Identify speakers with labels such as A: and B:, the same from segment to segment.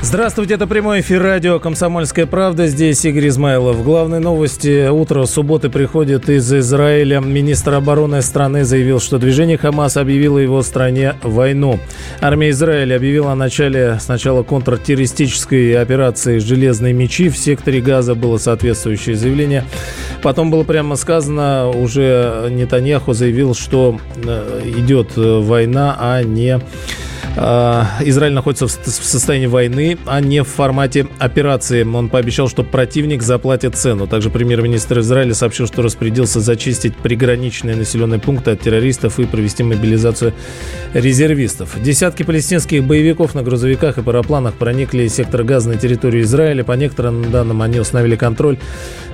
A: Здравствуйте, это прямой эфир радио «Комсомольская правда». Здесь Игорь Измайлов. Главные новости утра субботы приходят из Израиля. Министр обороны страны заявил, что движение «Хамас» объявило его стране войну. Армия Израиля объявила о начале сначала контртеррористической операции «Железные мечи». В секторе Газа было соответствующее заявление. Потом было прямо сказано, уже Нетаньяху заявил, что э, идет война, а не Э, Израиль находится в состоянии войны, а не в формате операции. Он пообещал, что противник заплатит цену. Также премьер-министр Израиля сообщил, что распорядился зачистить приграничные населенные пункты от террористов и провести мобилизацию резервистов. Десятки палестинских боевиков на грузовиках и парапланах проникли из сектора газа на территорию Израиля. По некоторым данным, они установили контроль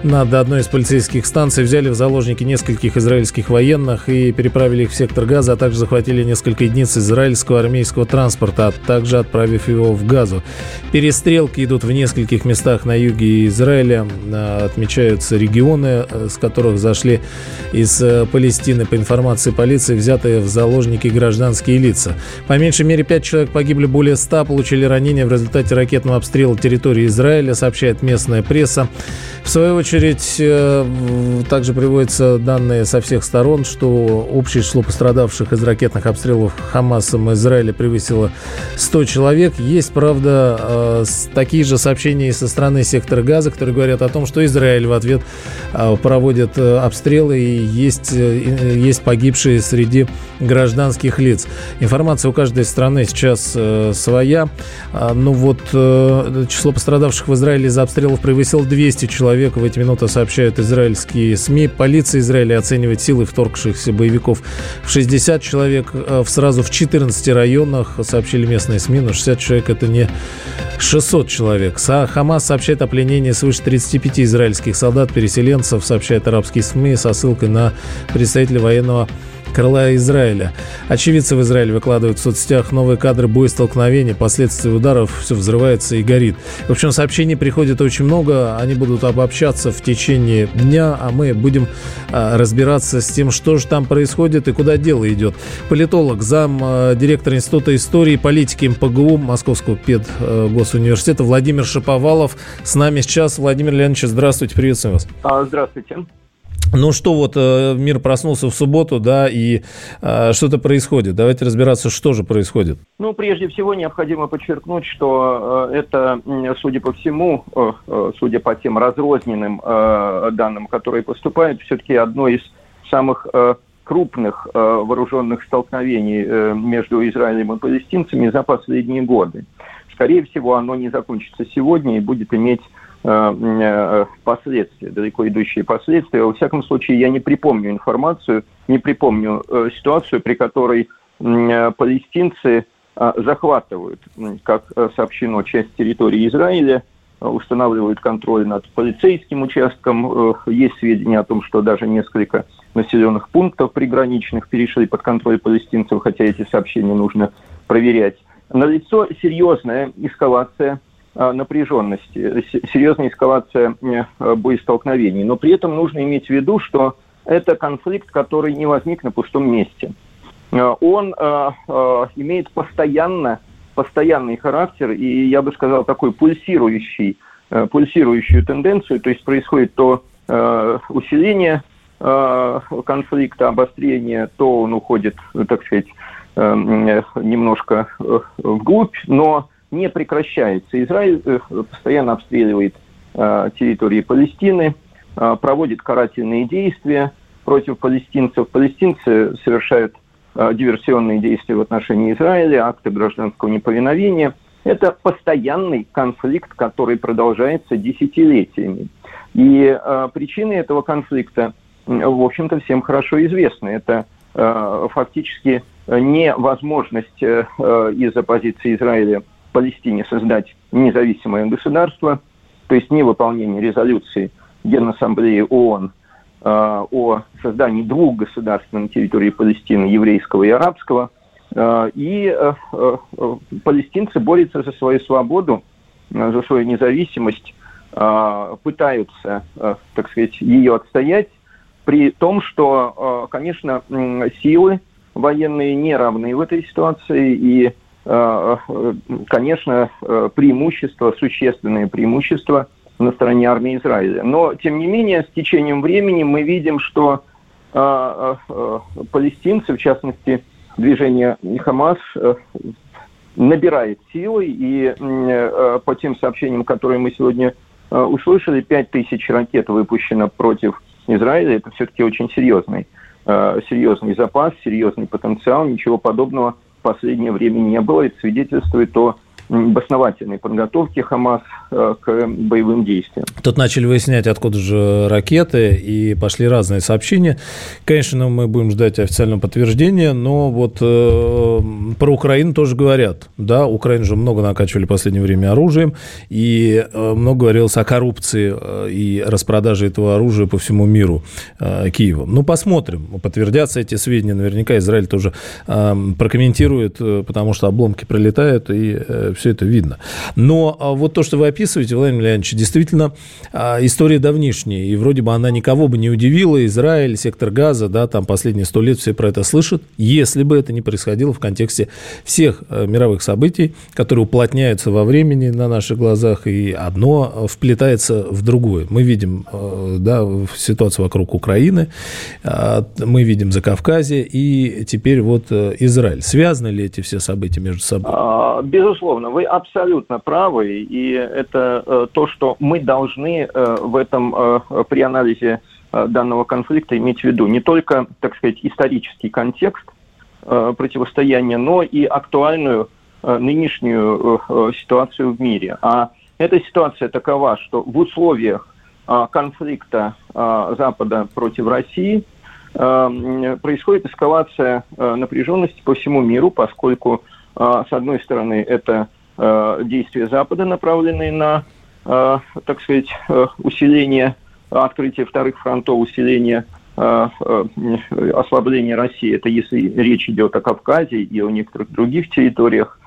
A: над одной из полицейских станций, взяли в заложники нескольких израильских военных и переправили их в сектор газа, а также захватили несколько единиц израильского армейского транспорта, а также отправив его в Газу. Перестрелки идут в нескольких местах на юге Израиля. А, отмечаются регионы, э, с которых зашли из э, Палестины. По информации полиции, взятые в заложники гражданские лица. По меньшей мере, пять человек погибли, более ста получили ранения в результате ракетного обстрела территории Израиля, сообщает местная пресса. В свою очередь, э, также приводятся данные со всех сторон, что общее число пострадавших из ракетных обстрелов Хамасом Израиля превысило 100 человек. Есть, правда, э, такие же сообщения и со стороны сектора газа, которые говорят о том, что Израиль в ответ э, проводит обстрелы и есть, есть погибшие среди гражданских лиц. Информация у каждой страны сейчас своя. Ну вот, число пострадавших в Израиле из-за обстрелов превысило 200 человек в эти минуты сообщают израильские СМИ. Полиция Израиля оценивает силы вторгшихся боевиков в 60 человек. Э, сразу в 14 районах сообщили местные СМИ, но 60 человек это не 600 человек. Хамас сообщает о пленении свыше 35 израильских солдат-переселенцев, сообщает арабские СМИ со ссылкой на представителя военного крыла Израиля. Очевидцы в Израиле выкладывают в соцсетях новые кадры боестолкновения, последствия ударов, все взрывается и горит. В общем, сообщений приходит очень много, они будут обобщаться в течение дня, а мы будем а, разбираться с тем, что же там происходит и куда дело идет. Политолог, зам а, директор Института истории и политики МПГУ Московского педгосуниверситета Владимир Шаповалов с нами сейчас. Владимир Леонидович, здравствуйте, приветствую вас.
B: А, здравствуйте.
A: Ну что, вот э, мир проснулся в субботу, да, и э, что-то происходит. Давайте разбираться, что же происходит.
B: Ну, прежде всего, необходимо подчеркнуть, что э, это, судя по всему, э, судя по тем разрозненным э, данным, которые поступают, все-таки одно из самых э, крупных э, вооруженных столкновений э, между Израилем и палестинцами за последние годы. Скорее всего, оно не закончится сегодня и будет иметь последствия, далеко идущие последствия. Во всяком случае, я не припомню информацию, не припомню э, ситуацию, при которой палестинцы захватывают, как сообщено, часть территории Израиля, устанавливают контроль над полицейским участком. Есть сведения о том, что даже несколько населенных пунктов приграничных перешли под контроль палестинцев, хотя эти сообщения нужно проверять. Налицо серьезная эскалация Э, напряженности, серьезная эскалация э, боестолкновений. Но при этом нужно иметь в виду, что это конфликт, который не возник на пустом месте. Э, он имеет постоянно, постоянный характер, и я бы сказал, такой пульсирующий, пульсирующую тенденцию, то есть происходит то усиление конфликта, обострение, то он уходит, так сказать, немножко вглубь, но не прекращается. Израиль э, постоянно обстреливает э, территории Палестины, э, проводит карательные действия против палестинцев. Палестинцы совершают диверсионные действия в отношении Израиля, акты гражданского неповиновения. Это постоянный конфликт, который продолжается десятилетиями. И причины этого конфликта, в общем-то, всем хорошо известны. Это фактически невозможность из-за позиции Израиля Палестине создать независимое государство, то есть невыполнение резолюции Генассамблеи ООН э, о создании двух государств на территории Палестины, еврейского и арабского. Э, и э, э, палестинцы борются за свою свободу, э, за свою независимость, э, пытаются, так сказать, ее отстоять, при том, что, конечно, силы военные не равны в этой ситуации, и, конечно, преимущество, существенное преимущество на стороне армии Израиля. Но, тем не менее, с течением времени мы видим, что палестинцы, в частности, движение Хамас, набирает силы, и э, по тем сообщениям, которые мы сегодня э, услышали, 5 тысяч ракет выпущено против Израиля. Это все-таки очень серьезный, э, серьезный запас, серьезный потенциал. Ничего подобного последнее время не было. Это свидетельствует о основательной подготовки Хамас э, к боевым действиям.
A: Тут начали выяснять, откуда же ракеты, и пошли разные сообщения. Конечно, мы будем ждать официального подтверждения, но вот э, про Украину тоже говорят. Да, Украину же много накачивали в последнее время оружием, и э, много говорилось о коррупции э, и распродаже этого оружия по всему миру э, Киеву. Ну, посмотрим, подтвердятся эти сведения. Наверняка Израиль тоже э, прокомментирует, потому что обломки пролетают, и э, все это видно. Но а, вот то, что вы описываете, Владимир Леонидович, действительно а, история давнишняя, и вроде бы она никого бы не удивила, Израиль, сектор газа, да, там последние сто лет все про это слышат, если бы это не происходило в контексте всех а, мировых событий, которые уплотняются во времени на наших глазах, и одно вплетается в другое. Мы видим да, ситуацию вокруг Украины, мы видим за Кавказе, и теперь вот Израиль. Связаны ли эти все события между собой?
B: Безусловно, вы абсолютно правы, и это э, то, что мы должны э, в этом э, при анализе данного конфликта иметь в виду. Не только, так сказать, исторический контекст противостояния, но и актуальную нынешнюю ситуацию в мире. А эта ситуация такова, что в условиях конфликта Запада против России происходит эскалация напряженности по всему миру, поскольку с одной стороны, это действия Запада, направленные на, э, так сказать, э, усиление, открытие вторых фронтов, усиление ослабления России. Это если речь идет о Кавказе и о некоторых других территориях.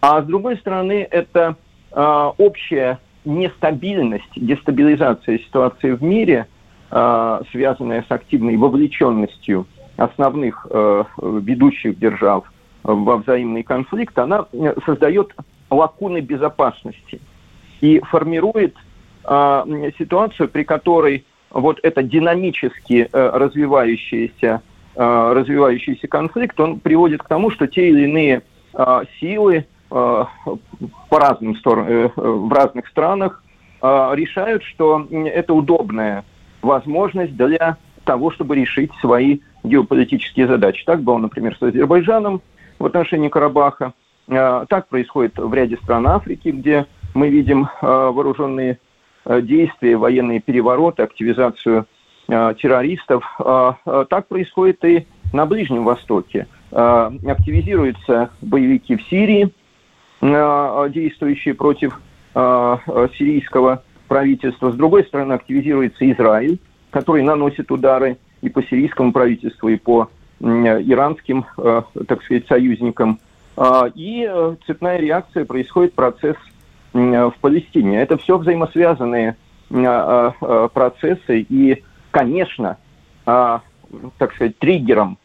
B: А с другой стороны, это общая нестабильность, дестабилизация ситуации в мире, связанная с активной вовлеченностью основных ведущих держав во взаимный конфликт, она создает лакуны безопасности и формирует э, ситуацию, при которой вот это динамически э, развивающийся, э, развивающийся конфликт, он приводит к тому, что те или иные э, силы э, по разным сторонам, э, в разных странах э, решают, что это удобная возможность для того, чтобы решить свои геополитические задачи. Так было, например, с Азербайджаном в отношении Карабаха. Э, так происходит в ряде стран Африки, где мы видим э, вооруженные э, действия, военные перевороты, активизацию террористов. Так происходит и на Ближнем Востоке. Активизируются боевики в Сирии, действующие против сирийского правительства. С другой стороны, активизируется Израиль, который наносит удары и по сирийскому правительству, и по иранским, так сказать, союзникам и э, цепная реакция происходит процесс в Палестине. Это все взаимосвязанные а, а, процессы, и, конечно, так сказать, триггером,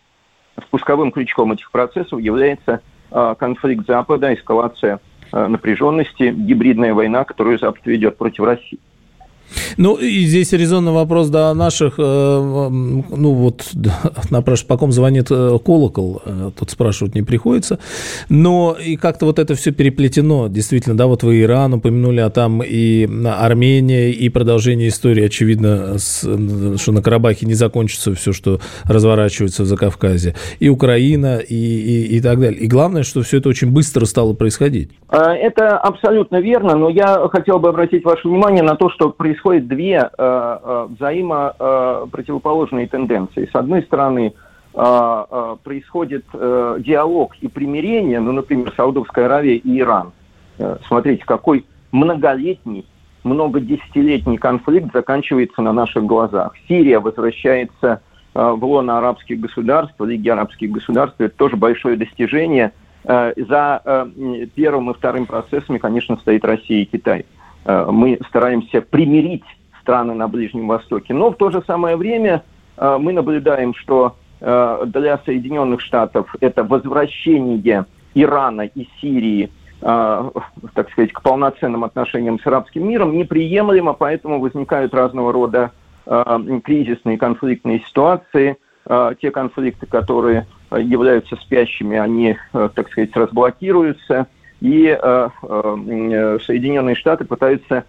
B: спусковым крючком этих процессов является конфликт Запада, эскалация напряженности, гибридная война, которую Запад ведет против России.
A: Ну, и здесь резонный вопрос, да, наших, э, ну, вот, напрашивает, по ком звонит э, колокол, э, тут спрашивать не приходится, но и как-то вот это все переплетено, действительно, да, вот вы Иран упомянули, а там и Армения, и продолжение истории, очевидно, с, что на Карабахе не закончится все, что разворачивается в Закавказье, и Украина, и, и, и так далее. И главное, что все это очень быстро стало происходить.
B: Это абсолютно верно, но я хотел бы обратить ваше внимание на то, что происходит происходят две э, э, взаимо э, тенденции. С одной стороны, происходит диалог и примирение, ну, например, Саудовская Аравия и Иран. Смотрите, какой многолетний, многодесятилетний конфликт заканчивается на наших глазах. Сирия возвращается в лоно арабских государств, Лиги арабских государств. Это тоже большое достижение. За первым и вторым процессами, конечно, стоит Россия и Китай. Э, мы стараемся примирить страны на Ближнем Востоке. Но в то же самое время мы наблюдаем, что для Соединенных Штатов это возвращение Ирана и Сирии так сказать, к полноценным отношениям с арабским миром неприемлемо, поэтому возникают разного рода кризисные конфликтные ситуации, те конфликты, которые являются спящими, они, так сказать, разблокируются, и Соединенные Штаты пытаются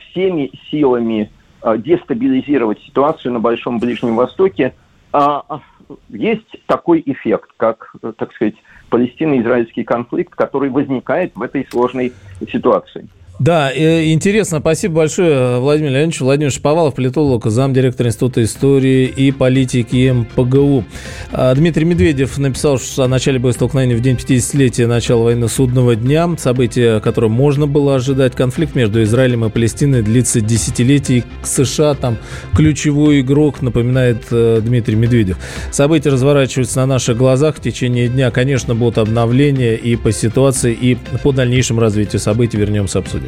B: всеми силами дестабилизировать ситуацию на Большом Ближнем Востоке. Есть такой эффект, как, так сказать, палестино-израильский конфликт, который возникает в этой сложной ситуации.
A: Да, интересно. Спасибо большое, Владимир Леонидович. Владимир Шаповалов, политолог, замдиректора Института истории и политики МПГУ. А, Дмитрий Медведев написал что о начале боестолкновения в день 50-летия начала военно-судного дня. Событие, которое можно было ожидать. Конфликт между Израилем и Палестиной длится десятилетий. США там ключевой игрок, напоминает э, Дмитрий Медведев. События разворачиваются на наших глазах. В течение дня, конечно, будут обновления и по ситуации, и по дальнейшему развитию событий вернемся обсудим.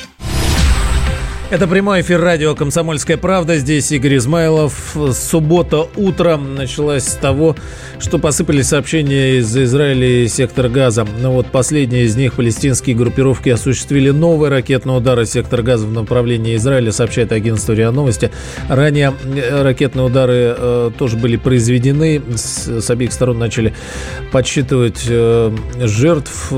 A: Это прямой эфир радио «Комсомольская правда». Здесь Игорь Измайлов. Суббота утром началась с того, что посыпались сообщения из Израиля и сектора газа. Ну вот последние из них палестинские группировки осуществили новые ракетные удары сектор газа в направлении Израиля, сообщает агентство РИА Новости. Ранее э, ракетные удары э, тоже были произведены. С, с обеих сторон начали подсчитывать э, жертв.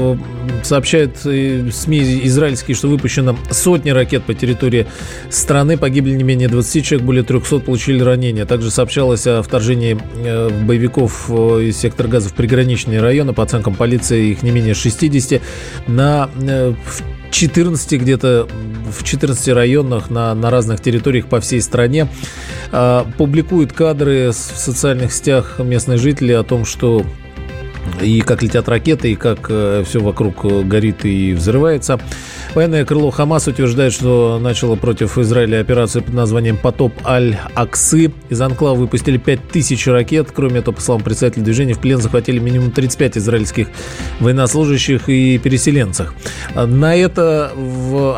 A: Сообщают СМИ израильские, что выпущено сотни ракет по территории страны погибли не менее 20 человек, более 300 получили ранения. Также сообщалось о вторжении э, боевиков э, из сектора газа в приграничные районы. По оценкам полиции, их не менее 60. На э, в 14 где-то в 14 районах на, на разных территориях по всей стране. публикуют кадры в социальных сетях местные жители о том, что и как летят ракеты, и как все вокруг горит и взрывается. Военное крыло Хамас утверждает, что начало против Израиля операцию под названием «Потоп Аль-Аксы». Из анклава выпустили 5000 ракет. Кроме этого, по словам представителя движения, в плен захватили минимум 35 израильских военнослужащих и переселенцев. На это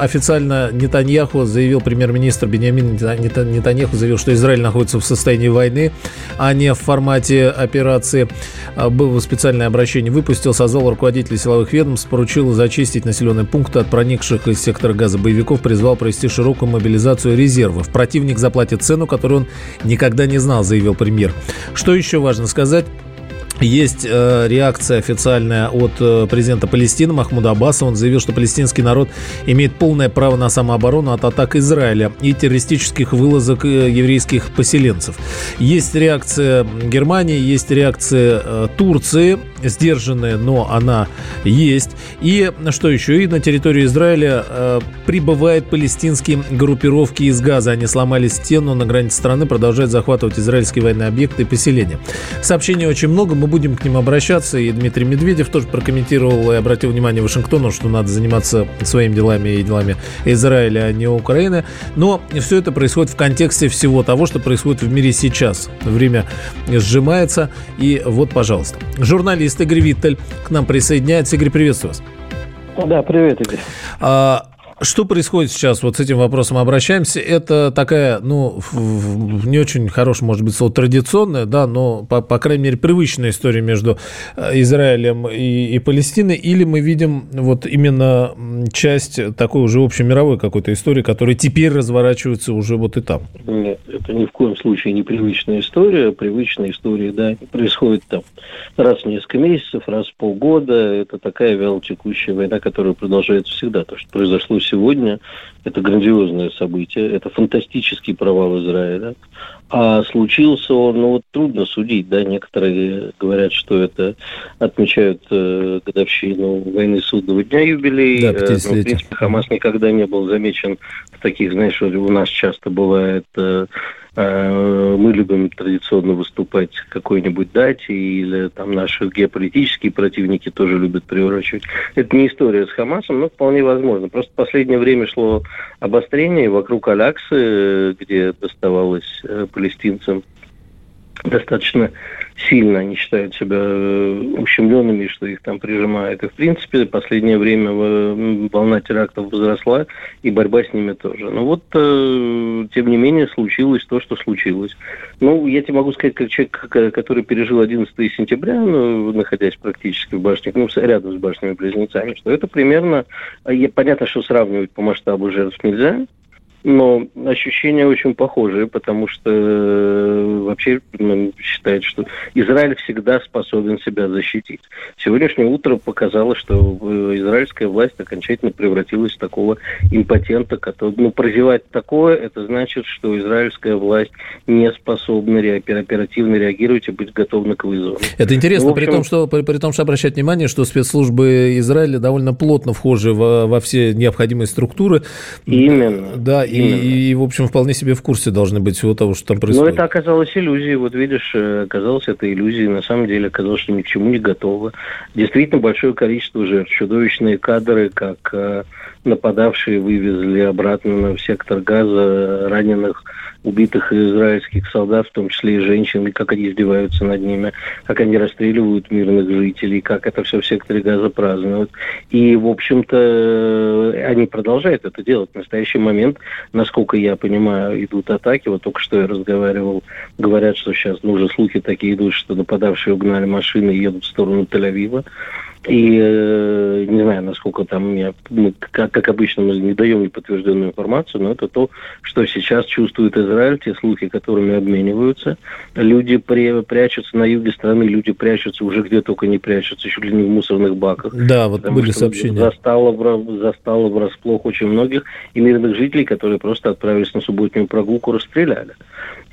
A: официально Нетаньяху заявил премьер-министр Бениамин Нетаньяху заявил, что Израиль находится в состоянии войны, а не в формате операции. Было специальное обращение выпустил, созвал руководителей силовых ведомств, поручил зачистить населенные пункты от проникших вышедших из сектора газа боевиков призвал провести широкую мобилизацию резервов. Противник заплатит цену, которую он никогда не знал, заявил премьер. Что еще важно сказать? Есть э, реакция официальная от э, президента Палестины Махмуда Аббаса. Он заявил, что палестинский народ имеет полное право на самооборону от атак Израиля и террористических вылазок э, еврейских поселенцев. Есть реакция Германии, есть реакция э, Турции, сдержанная, но она есть. И что еще? И на территории Израиля э, прибывают палестинские группировки из Газа. Они сломали стену на границе страны, продолжают захватывать израильские военные объекты и поселения. Сообщений очень много мы будем к ним обращаться. И Дмитрий Медведев тоже прокомментировал и обратил внимание Вашингтону, что надо заниматься своими делами и делами Израиля, а не Украины. Но все это происходит в контексте всего того, что происходит в мире сейчас. Время сжимается. И вот, пожалуйста. Журналист Игорь Виттель к нам присоединяется. Игорь, приветствую вас.
C: Да, привет, Игорь.
A: А, что происходит сейчас? Вот с этим вопросом обращаемся. Это такая, ну, не очень хорошая, может быть, слово традиционная, да, но, по, по крайней мере, привычная история между э, Израилем и, и Палестиной. Или мы видим вот именно часть такой уже общемировой какой-то истории, которая теперь разворачивается уже вот и там?
C: Нет, это ни в коем случае не привычная история. Привычная история, да, происходит там раз в несколько месяцев, раз в полгода. Это такая вялотекущая война, которая продолжается всегда. То, что произошло сегодня, это грандиозное событие, это фантастический провал Израиля. А случился он, ну вот трудно судить, да, некоторые говорят, что это отмечают э, годовщину войны судного дня юбилей. Да, э, ну, в принципе, Хамас никогда не был замечен в таких, знаешь, у нас часто бывает э, мы любим традиционно выступать какой-нибудь дате, или там наши геополитические противники тоже любят приурочивать. Это не история с Хамасом, но вполне возможно. Просто в последнее время шло обострение вокруг Аляксы, где доставалось э, палестинцам достаточно сильно они считают себя э, ущемленными, что их там прижимают. И, в принципе, в последнее время волна терактов возросла, и борьба с ними тоже. Но вот, э, тем не менее, случилось то, что случилось. Ну, я тебе могу сказать, как человек, который пережил 11 сентября, ну, находясь практически в башне, ну, рядом с башнями-близнецами, что это примерно... Понятно, что сравнивать по масштабу жертв нельзя, но ощущения очень похожие, потому что э, вообще считает, что Израиль всегда способен себя защитить. Сегодняшнее утро показало, что израильская власть окончательно превратилась в такого импотента, который, ну, прозевать такое, это значит, что израильская власть не способна оперативно реагировать и быть готова к вызову.
A: Это интересно, ну, общем... при, том, что, при, при том, что обращать внимание, что спецслужбы Израиля довольно плотно вхожи во, во все необходимые структуры.
C: Именно.
A: Да, и, и, в общем, вполне себе в курсе должны быть всего того, что там происходит.
C: Но это оказалось иллюзией. Вот видишь, э, оказалось это иллюзией. На самом деле оказалось, что ни к чему не готово. Действительно большое количество жертв. Чудовищные кадры, как э, нападавшие вывезли обратно в сектор газа раненых убитых израильских солдат, в том числе и женщин, и как они издеваются над ними, как они расстреливают мирных жителей, как это все в секторе газа празднуют. И, в общем-то, они продолжают это делать. В настоящий момент, насколько я понимаю, идут атаки. Вот только что я разговаривал, говорят, что сейчас, ну, уже слухи такие идут, что нападавшие угнали машины и едут в сторону Тель-Авива. И э, не знаю, насколько там я, мы, как, как обычно, мы не даем неподтвержденную информацию, но это то, что сейчас чувствует Израиль, те слухи, которыми обмениваются. Люди при, прячутся на юге страны, люди прячутся уже где только не прячутся, чуть ли не в мусорных баках.
A: Да, вот были сообщения.
C: Застало, застало врасплох очень многих и мирных жителей, которые просто отправились на субботнюю прогулку, расстреляли.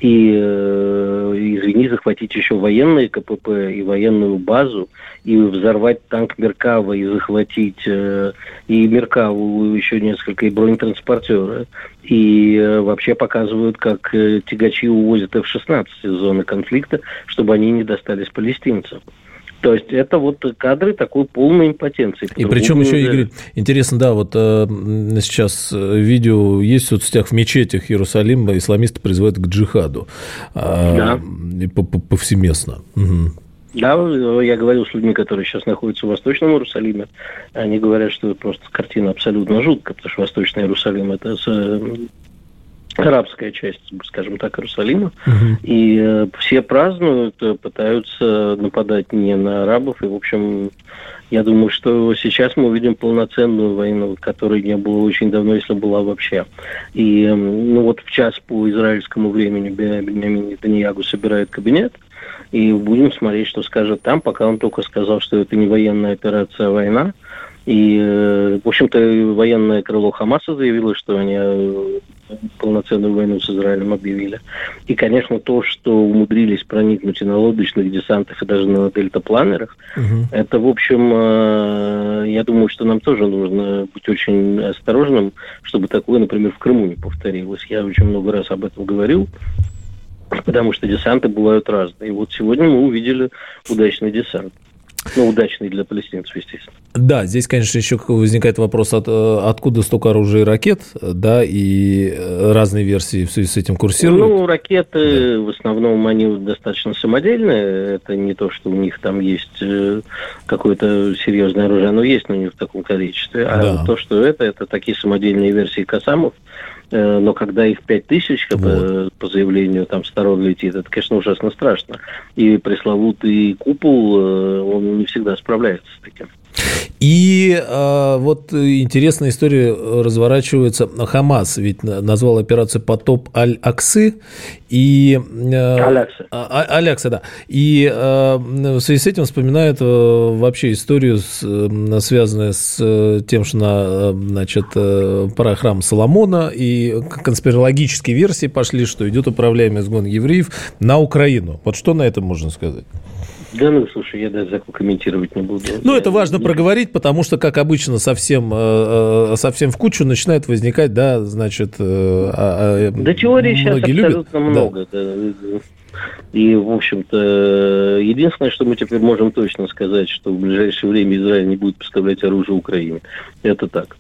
C: И, э, извини, захватить еще военные КПП и военную базу, и взорвать танк Меркава, и захватить э, и Меркаву еще несколько, и бронетранспортеры. И э, вообще показывают, как тягачи увозят F-16 из зоны конфликта, чтобы они не достались палестинцам. То есть это вот кадры такой полной импотенции.
A: И причем еще, Игорь, интересно, да, вот э, сейчас э, видео есть в соцсетях в мечетях Иерусалима, исламисты призывают к джихаду э, да. повсеместно. Угу.
C: Да, я говорил с людьми, которые сейчас находятся в Восточном Иерусалиме. Они говорят, что просто картина абсолютно жуткая, потому что Восточный Иерусалим – это арабская часть, скажем так, Иерусалима. Угу. И э, все празднуют, э, пытаются нападать не на арабов. И, в общем, я думаю, что сейчас мы увидим полноценную войну, которой не было очень давно, если была вообще. И ну вот в час по израильскому времени Бенямин Нетаньягу собирает кабинет, и будем смотреть, что скажет там, пока он только сказал, что это не военная операция, а война. И, э, в общем-то, военное крыло Хамаса заявило, что они э, полноценную войну с Израилем объявили. И, конечно, то, что умудрились проникнуть и на лодочных десантах, и даже на дельтапланерах, угу. это, в общем, э, я думаю, что нам тоже нужно быть очень осторожным, чтобы такое, например, в Крыму не повторилось. Я очень много раз об этом говорил потому что десанты бывают разные. И вот сегодня мы увидели удачный десант. Ну, удачный для палестинцев, естественно.
A: Да, здесь, конечно, еще возникает вопрос, от, э, откуда столько оружия и ракет, да, и э, разные версии в связи с этим курсируют.
C: Ну, ракеты, да. в основном, они достаточно самодельные. Это не то, что у них там есть э, какое-то серьезное оружие, оно есть, но не в таком количестве. А да. то, что это, это такие самодельные версии Касамов, но когда их пять тысяч, как вот. по заявлению там сторон летит, это, конечно, ужасно страшно. И пресловутый купол, э, он не всегда справляется с таким.
A: И э, вот интересная история разворачивается. Хамас ведь назвал операцию «Потоп Аль-Аксы». И, э, Алякса. А, а, Алякса, да. И э, в связи с этим вспоминают э, вообще историю, с, э, связанную с э, тем, что на э, значит, э, пора храм Соломона, и конспирологические версии пошли, что идет управляемый сгон евреев на Украину. Вот что на это можно сказать?
C: Да, ну, слушай, я даже комментировать не буду.
A: Ну, это важно проговорить, потому что, как обычно, совсем, э, э, совсем в кучу начинает возникать, да, значит... Э,
C: а, да теории сейчас абсолютно любят. много. Да. И, в общем-то, единственное, что мы теперь можем точно сказать, что в ближайшее время Израиль не будет поставлять оружие Украине. Это так.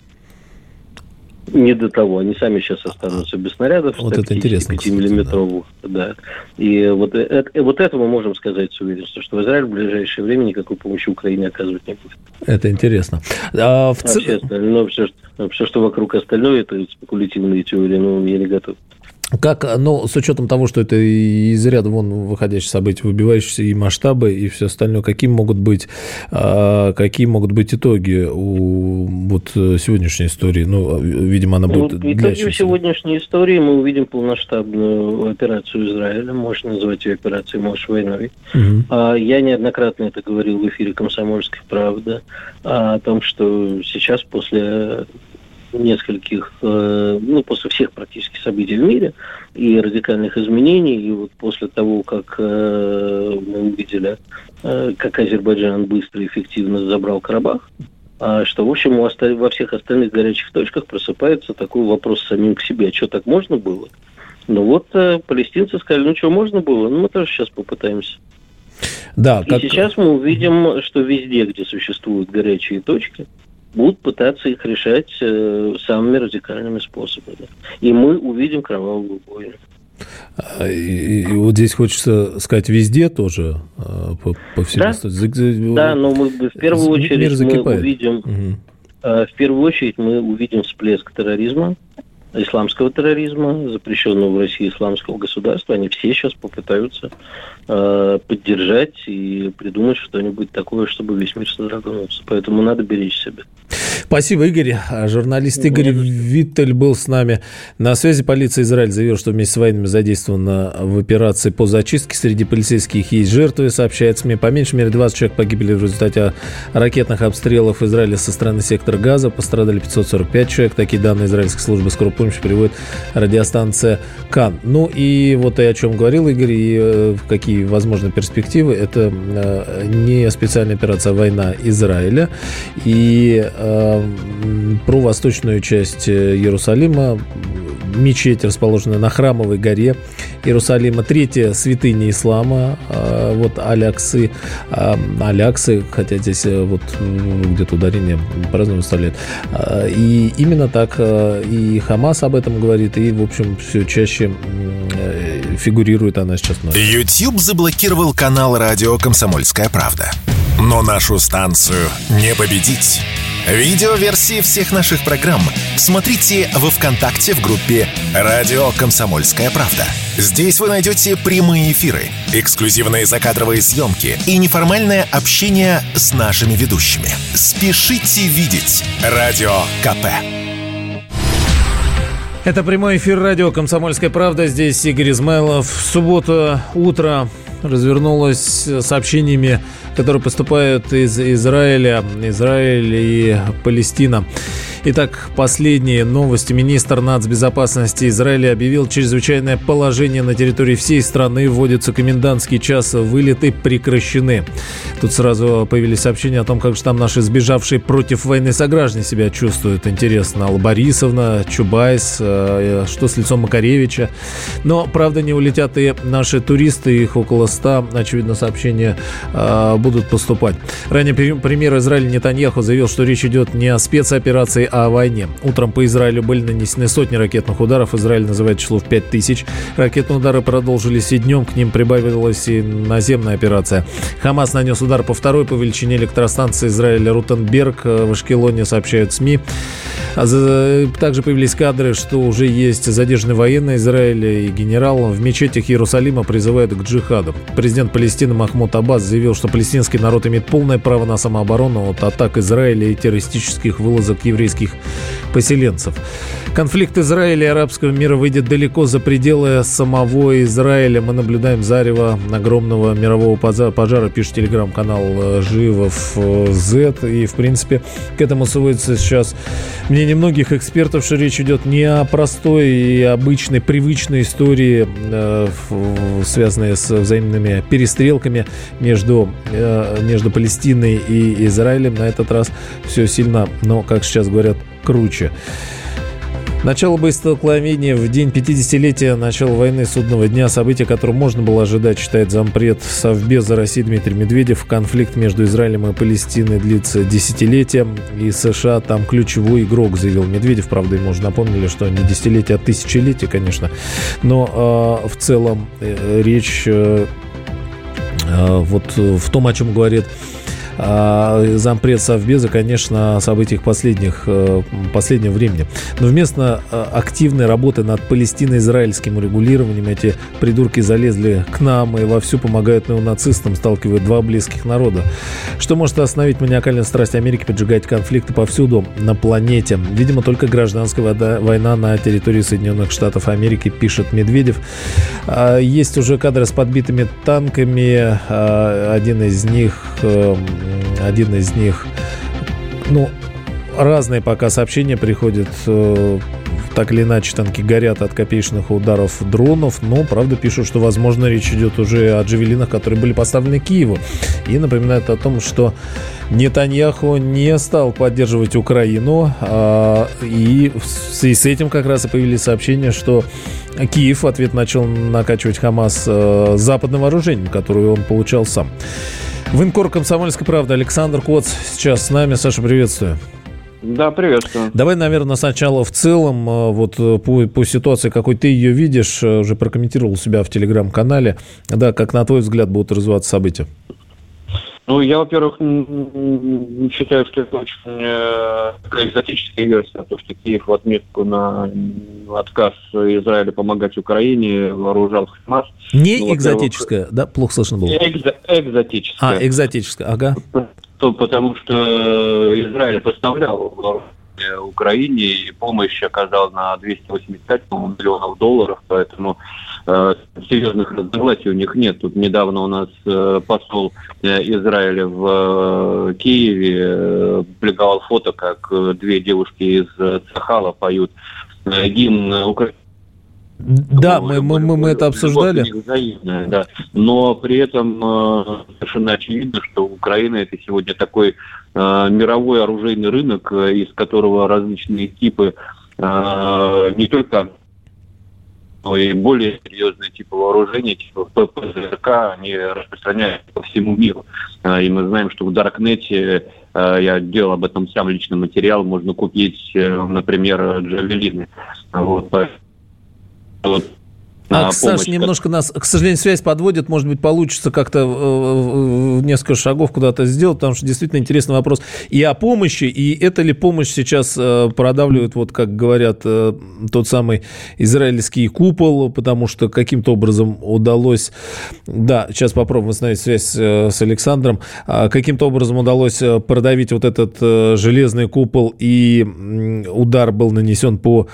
C: Не до того. Они сами сейчас останутся без снарядов.
A: Вот это интересно.
C: 5-миллиметровых. Да. И вот, это, э, вот это мы можем сказать с уверенностью, что в Израиль в ближайшее время никакой помощи Украине оказывать не будет.
A: Это интересно. А,
C: в... а все остальное, все, все, что вокруг остальное, это спекулятивные теории, но я не готов.
A: Как, ну, с учетом того, что это из ряда вон выходящие события, выбивающиеся и масштабы, и все остальное, какие могут быть, а, какие могут быть итоги у вот сегодняшней истории? Ну, видимо, она будет
C: ну, Итоги сегодняшней истории мы увидим полномасштабную операцию Израиля, можно назвать ее операцией «Мош войной». Угу. Я неоднократно это говорил в эфире «Комсомольской правды», о том, что сейчас после нескольких, э, ну, после всех практически событий в мире и радикальных изменений, и вот после того, как э, мы увидели, э, как Азербайджан быстро и эффективно забрал Карабах, а что, в общем, во всех остальных горячих точках просыпается такой вопрос самим к себе, а что так можно было? Ну вот палестинцы сказали, ну что можно было, ну мы тоже сейчас попытаемся. Да, как... И сейчас мы увидим, что везде, где существуют горячие точки, будут пытаться их решать э, самыми радикальными способами. И мы увидим кровавую бойню.
A: А, и, и вот здесь хочется сказать везде тоже а, по, по всему.
C: Да? да, но мы в первую очередь мы увидим, угу. в первую очередь мы увидим всплеск терроризма, исламского терроризма, запрещенного в России исламского государства. Они все сейчас попытаются э, поддержать и придумать что-нибудь такое, чтобы весь мир содрогнулся. Поэтому надо беречь себя.
A: Спасибо, Игорь. Журналист Игорь Виттель был с нами на связи. Полиция Израиля заявила, что вместе с военными задействована в операции по зачистке. Среди полицейских есть жертвы, сообщает СМИ. По меньшей мере 20 человек погибли в результате ракетных обстрелов Израиля со стороны сектора Газа. Пострадали 545 человек. Такие данные израильской службы скорой помощи приводит радиостанция КАН. Ну и вот и о чем говорил Игорь, и э, какие возможны перспективы. Это э, не специальная операция, а война Израиля. И э, про восточную часть Иерусалима мечеть, расположенная на Храмовой горе Иерусалима. Третья святыня ислама, вот Аляксы, Аляксы, хотя здесь вот где-то ударение по-разному выставляют. И именно так и Хамас об этом говорит, и, в общем, все чаще э, фигурирует она сейчас.
D: YouTube заблокировал канал радио «Комсомольская правда». Но нашу станцию не победить. Видеоверсии всех наших программ смотрите во ВКонтакте в группе «Радио Комсомольская правда». Здесь вы найдете прямые эфиры, эксклюзивные закадровые съемки и неформальное общение с нашими ведущими. Спешите видеть «Радио КП».
A: Это прямой эфир радио «Комсомольская правда». Здесь Игорь Измайлов. В субботу утро развернулось сообщениями, которые поступают из Израиля, Израиль и Палестина. Итак, последние новости. Министр нацбезопасности Израиля объявил чрезвычайное положение на территории всей страны. Вводится комендантский час. Вылеты прекращены. Тут сразу появились сообщения о том, как же там наши сбежавшие против войны сограждане себя чувствуют. Интересно. Алла Борисовна, Чубайс, э, что с лицом Макаревича. Но, правда, не улетят и наши туристы. Их около ста, очевидно, сообщения э, будут поступать. Ранее премьер Израиля Нетаньяху заявил, что речь идет не о спецоперации, о войне. Утром по Израилю были нанесены сотни ракетных ударов. Израиль называет число в 5000. Ракетные удары продолжились и днем. К ним прибавилась и наземная операция. Хамас нанес удар по второй по величине электростанции Израиля Рутенберг. В Ашкелоне сообщают СМИ. А также появились кадры, что уже есть задержанные военные Израиля и генерал. В мечетях Иерусалима призывают к джихаду. Президент Палестины Махмуд Аббас заявил, что палестинский народ имеет полное право на самооборону от атак Израиля и террористических вылазок еврейских поселенцев. Конфликт Израиля и арабского мира выйдет далеко за пределы самого Израиля. Мы наблюдаем зарево огромного мирового пожара, пишет телеграм-канал э, Живов э, Z. И, в принципе, к этому сводится сейчас мнение многих экспертов, что речь идет не о простой и обычной, привычной истории, э, связанной с взаимными перестрелками между, между Палестиной и Израилем. На этот раз все сильно, но, как сейчас говорят, круче. Начало боестолкновения в день 50-летия начала войны судного дня. Событие, которое можно было ожидать, считает зампред Совбеза России Дмитрий Медведев. Конфликт между Израилем и Палестиной длится десятилетия. И США там ключевой игрок, заявил Медведев. Правда, ему уже напомнили, что не десятилетие, а тысячелетие, конечно. Но э, в целом э, речь э, э вот в том, о чем говорит а, зампред Совбеза, конечно, о событиях последних, э, последнего времени. Но вместо э, активной работы над палестино-израильским урегулированием эти придурки залезли к нам и вовсю помогают неонацистам, сталкивают два близких народа. Что может остановить маниакальную страсть Америки поджигать конфликты повсюду на планете? Видимо, только гражданская война на территории Соединенных Штатов Америки, пишет Медведев. А, есть уже кадры с подбитыми танками. А, один из них эм, один из них, ну, разные пока сообщения приходят э, так или иначе танки горят от копеечных ударов дронов, но, правда, пишут, что, возможно, речь идет уже о джавелинах, которые были поставлены Киеву. И напоминают о том, что Нетаньяху не стал поддерживать Украину, а, и в связи с этим как раз и появились сообщения, что Киев в ответ начал накачивать Хамас э, западным вооружением, которое он получал сам. Военкор «Комсомольской правды» Александр Коц сейчас с нами. Саша, приветствую.
E: Да, приветствую.
A: Давай, наверное, сначала в целом, э, вот э, по, по ситуации, какой ты ее видишь, э, уже прокомментировал у себя в телеграм-канале, да, как на твой взгляд будут развиваться события?
E: Ну, я, во-первых, считаю, что это очень э, экзотическая версия, то, что Киев в отметку на отказ Израиля помогать Украине вооружал Хамас.
A: Не ну, экзотическая, да? Плохо слышно было.
E: Экзо- экзотическая.
A: А, экзотическая, ага.
E: Потому что Израиль поставлял Украине и помощь оказал на 285 миллионов долларов, поэтому серьезных разногласий у них нет. Тут недавно у нас э, посол э, Израиля в э, Киеве э, публиковал фото, как э, две девушки из э, Цахала поют э, гимн Украины
A: да, мы, мы, мы, мы это обсуждали.
E: Взаимная, да. Но при этом э, совершенно очевидно, что Украина это сегодня такой э, мировой оружейный рынок, э, из которого различные типы э, не только но и более серьезные типы вооружения, типа ППЗРК, они распространяются по всему миру. Э, и мы знаем, что в Даркнете, э, я делал об этом сам личный материал, можно купить, например, джавелины. Вот,
A: вот а, Саш, немножко нас, к сожалению, связь подводит. Может быть, получится как-то э, несколько шагов куда-то сделать, потому что действительно интересный вопрос и о помощи, и это ли помощь сейчас э, продавливает, вот как говорят, э, тот самый израильский купол, потому что каким-то образом удалось, да, сейчас попробуем восстановить связь с Александром, а каким-то образом удалось продавить вот этот железный купол, и удар был нанесен по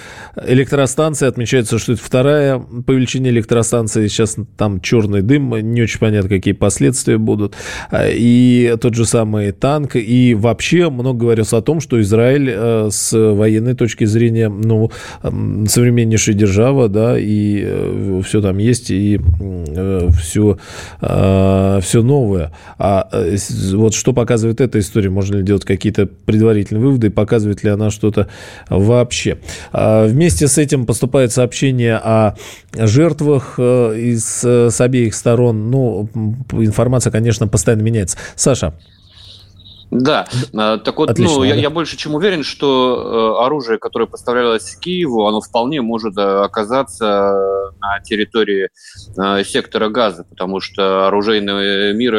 A: электростанции. Отмечается, что это вторая по величине электростанции. Сейчас там черный дым, не очень понятно, какие последствия будут. А, и тот же самый танк. И вообще много говорилось о том, что Израиль э, с военной точки зрения, ну, современнейшая держава, да, и э, все там есть, и все, э, все новое. А вот что показывает эта история? Можно ли делать какие-то предварительные выводы? Показывает ли она что-то вообще? А, вместе с этим поступает сообщение о жертвах э, из, э, с обеих сторон. Ну, информация, конечно, постоянно меняется. Саша.
F: Да, а, так вот, Отлично, ну, я, я больше чем уверен, что э, оружие, которое поставлялось Киеву, оно вполне может оказаться на территории сектора газа, потому что оружейный мир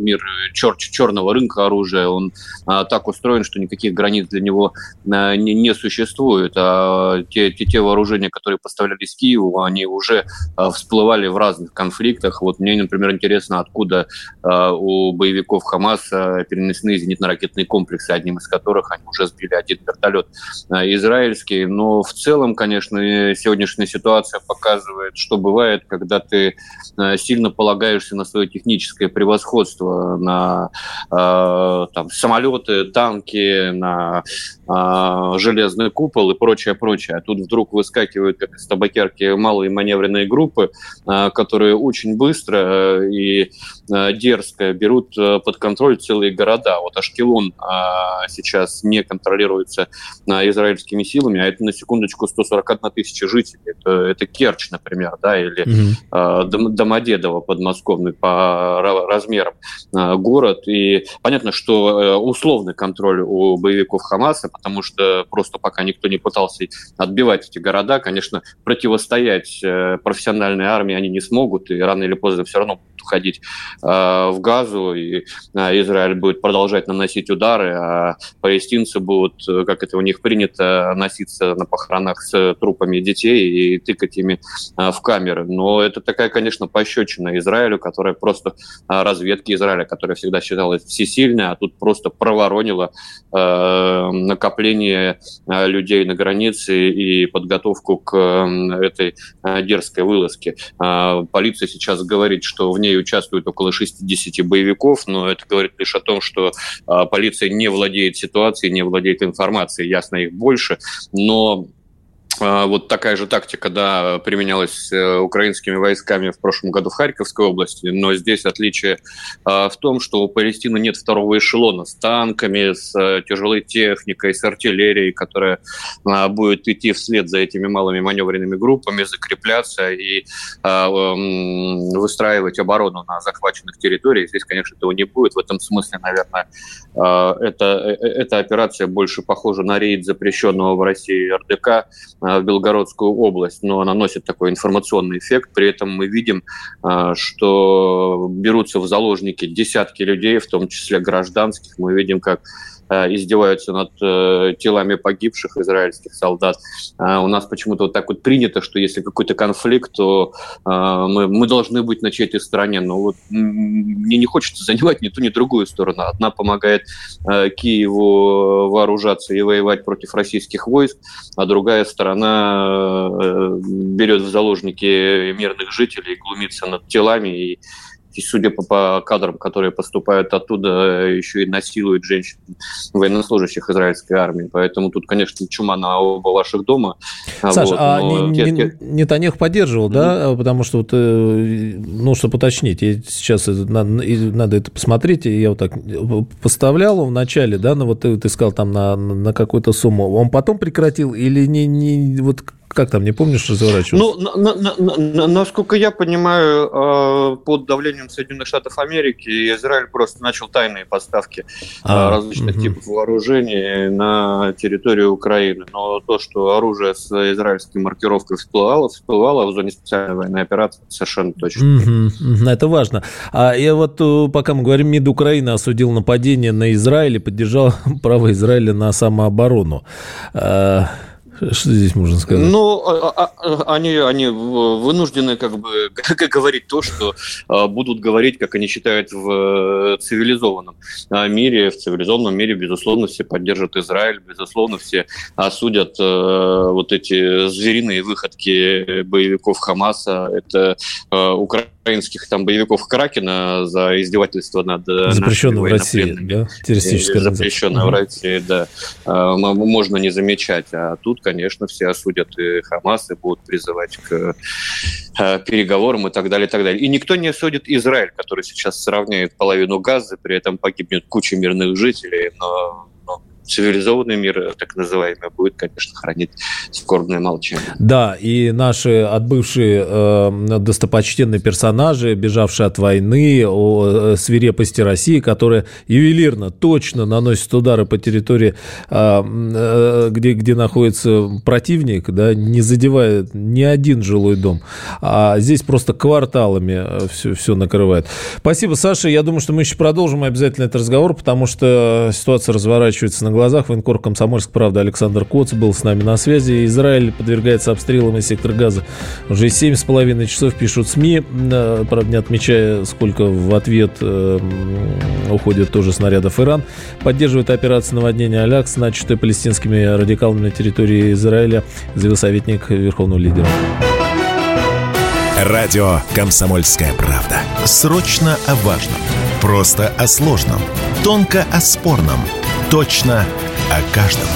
E: мир чер черного рынка оружия, он так устроен, что никаких границ для него не, не существует. А те, те, те вооружения, которые поставлялись Киеву, они уже всплывали в разных конфликтах. Вот мне, например, интересно, откуда у боевиков Хамаса перенесены зенитно-ракетные комплексы, одним из которых они уже сбили один вертолет израильский. Но в целом, конечно, сегодняшняя ситуация показывает, что бывает, когда ты э, сильно полагаешься на свое техническое превосходство, на э, там, самолеты, танки, на э, железный купол и прочее, прочее. А тут вдруг выскакивают, как из табакерки, малые маневренные группы, которые очень быстро и дерзко берут под контроль целые города. Вот Ашкелон сейчас не контролируется израильскими силами, а это на секундочку 141 тысяча жителей. Это, это Керчь, например, да, или mm-hmm. э, Домодедово подмосковный по размерам э, город. И понятно, что э, условный контроль у боевиков Хамаса, потому что просто пока никто не пытался отбивать эти города, конечно, противостоять э, профессиональной армии они не смогут, и рано или поздно все равно будут уходить э, в Газу, и э, Израиль будет продолжать наносить удары, а палестинцы будут, э, как это у них принято, носиться на похоронах с трупами детей и тыкать ими э, в камеры. Но это такая, конечно, пощечина Израилю, которая просто э, разведки Израиля, которая всегда считалась всесильной, а тут просто проворонила э, накопление э, людей на границе и подготовку к э, этой э, дерзкой вылазке. Э, полиция сейчас говорит, что в ней участвует около 60 боевиков, но это говорит лишь о том, что э, полиция не владеет ситуацией, не владеет информацией, ясно их больше, но а, вот такая же тактика, да, применялась э, украинскими войсками в прошлом году в Харьковской области, но здесь отличие а, в том, что у Палестины нет второго эшелона с танками, с э, тяжелой техникой, с артиллерией, которая а, будет идти вслед за этими малыми маневренными группами, закрепляться и выстраивать оборону на захваченных территориях. Здесь, конечно, этого не будет. В этом смысле, наверное, это, э, эта операция больше похожа на рейд запрещенного в России РДК, в Белгородскую область, но она носит такой информационный эффект. При этом мы видим, э, что берутся в заложники десятки людей, в том числе гражданских. Мы видим, как Э, издеваются над э, телами погибших израильских солдат. А у нас почему-то вот так вот принято, что если какой-то конфликт, то э, мы должны быть на чьей-то стороне. Но вот мне не хочется занимать ни ту, ни другую сторону. Одна помогает Киеву вооружаться и воевать против российских войск, а другая сторона берет в заложники мирных жителей, глумится над телами и и, судя по, по кадрам, которые поступают оттуда, еще и насилуют женщин, военнослужащих израильской армии. Поэтому тут, конечно, чума на оба ваших дома.
A: Саша, вот, а не, те, не, Нетаньяху поддерживал, mm-hmm. да? Потому что, вот, э, ну, чтобы уточнить, я сейчас надо, надо это посмотреть, я вот так поставлял в начале, да, ну вот ты, ты сказал там на, на какую-то сумму, он потом прекратил или не, не вот как там, не помнишь, разворачивался?
E: Ну, на, на, на, насколько я понимаю, э, под давлением Соединенных Штатов Америки Израиль просто начал тайные поставки а, различных угу. типов вооружений на территорию Украины. Но то, что оружие с израильской маркировкой всплывало, всплывало в зоне специальной военной операции, совершенно точно.
A: Угу, это важно. А я вот, э, пока мы говорим, МИД Украины осудил нападение на Израиль и поддержал право Израиля на самооборону. Что здесь можно сказать?
E: Ну, а, а, а, они, они вынуждены как бы говорить то, что будут говорить, как они считают в цивилизованном мире. В цивилизованном мире, безусловно, все поддержат Израиль, безусловно, все осудят вот эти звериные выходки боевиков Хамаса. Это Украина украинских там боевиков Кракена за издевательство над
A: запрещенным в России, да,
E: террористической запрещенное в России, да, можно не замечать, а тут, конечно, все осудят и Хамас и будут призывать к э, переговорам и так далее, и так далее. И никто не осудит Израиль, который сейчас сравняет половину Газы, при этом погибнет куча мирных жителей, но цивилизованный мир, так называемый, будет, конечно, хранить скорбное молчание.
A: Да, и наши отбывшие э, достопочтенные персонажи, бежавшие от войны, о э, свирепости России, которая ювелирно, точно наносит удары по территории, э, э, где, где находится противник, да, не задевает ни один жилой дом. А здесь просто кварталами все, все накрывает. Спасибо, Саша. Я думаю, что мы еще продолжим обязательно этот разговор, потому что ситуация разворачивается на глазах. Военкор Комсомольск, правда, Александр Коц был с нами на связи. Израиль подвергается обстрелам из сектора газа уже 7,5 часов, пишут СМИ, правда, не отмечая, сколько в ответ э, уходит тоже снарядов Иран. Поддерживает операцию наводнения Алякс, начатой палестинскими радикалами на территории Израиля, заявил советник верховного лидера.
D: Радио «Комсомольская правда». Срочно о важном. Просто о сложном. Тонко о спорном. Точно о каждом.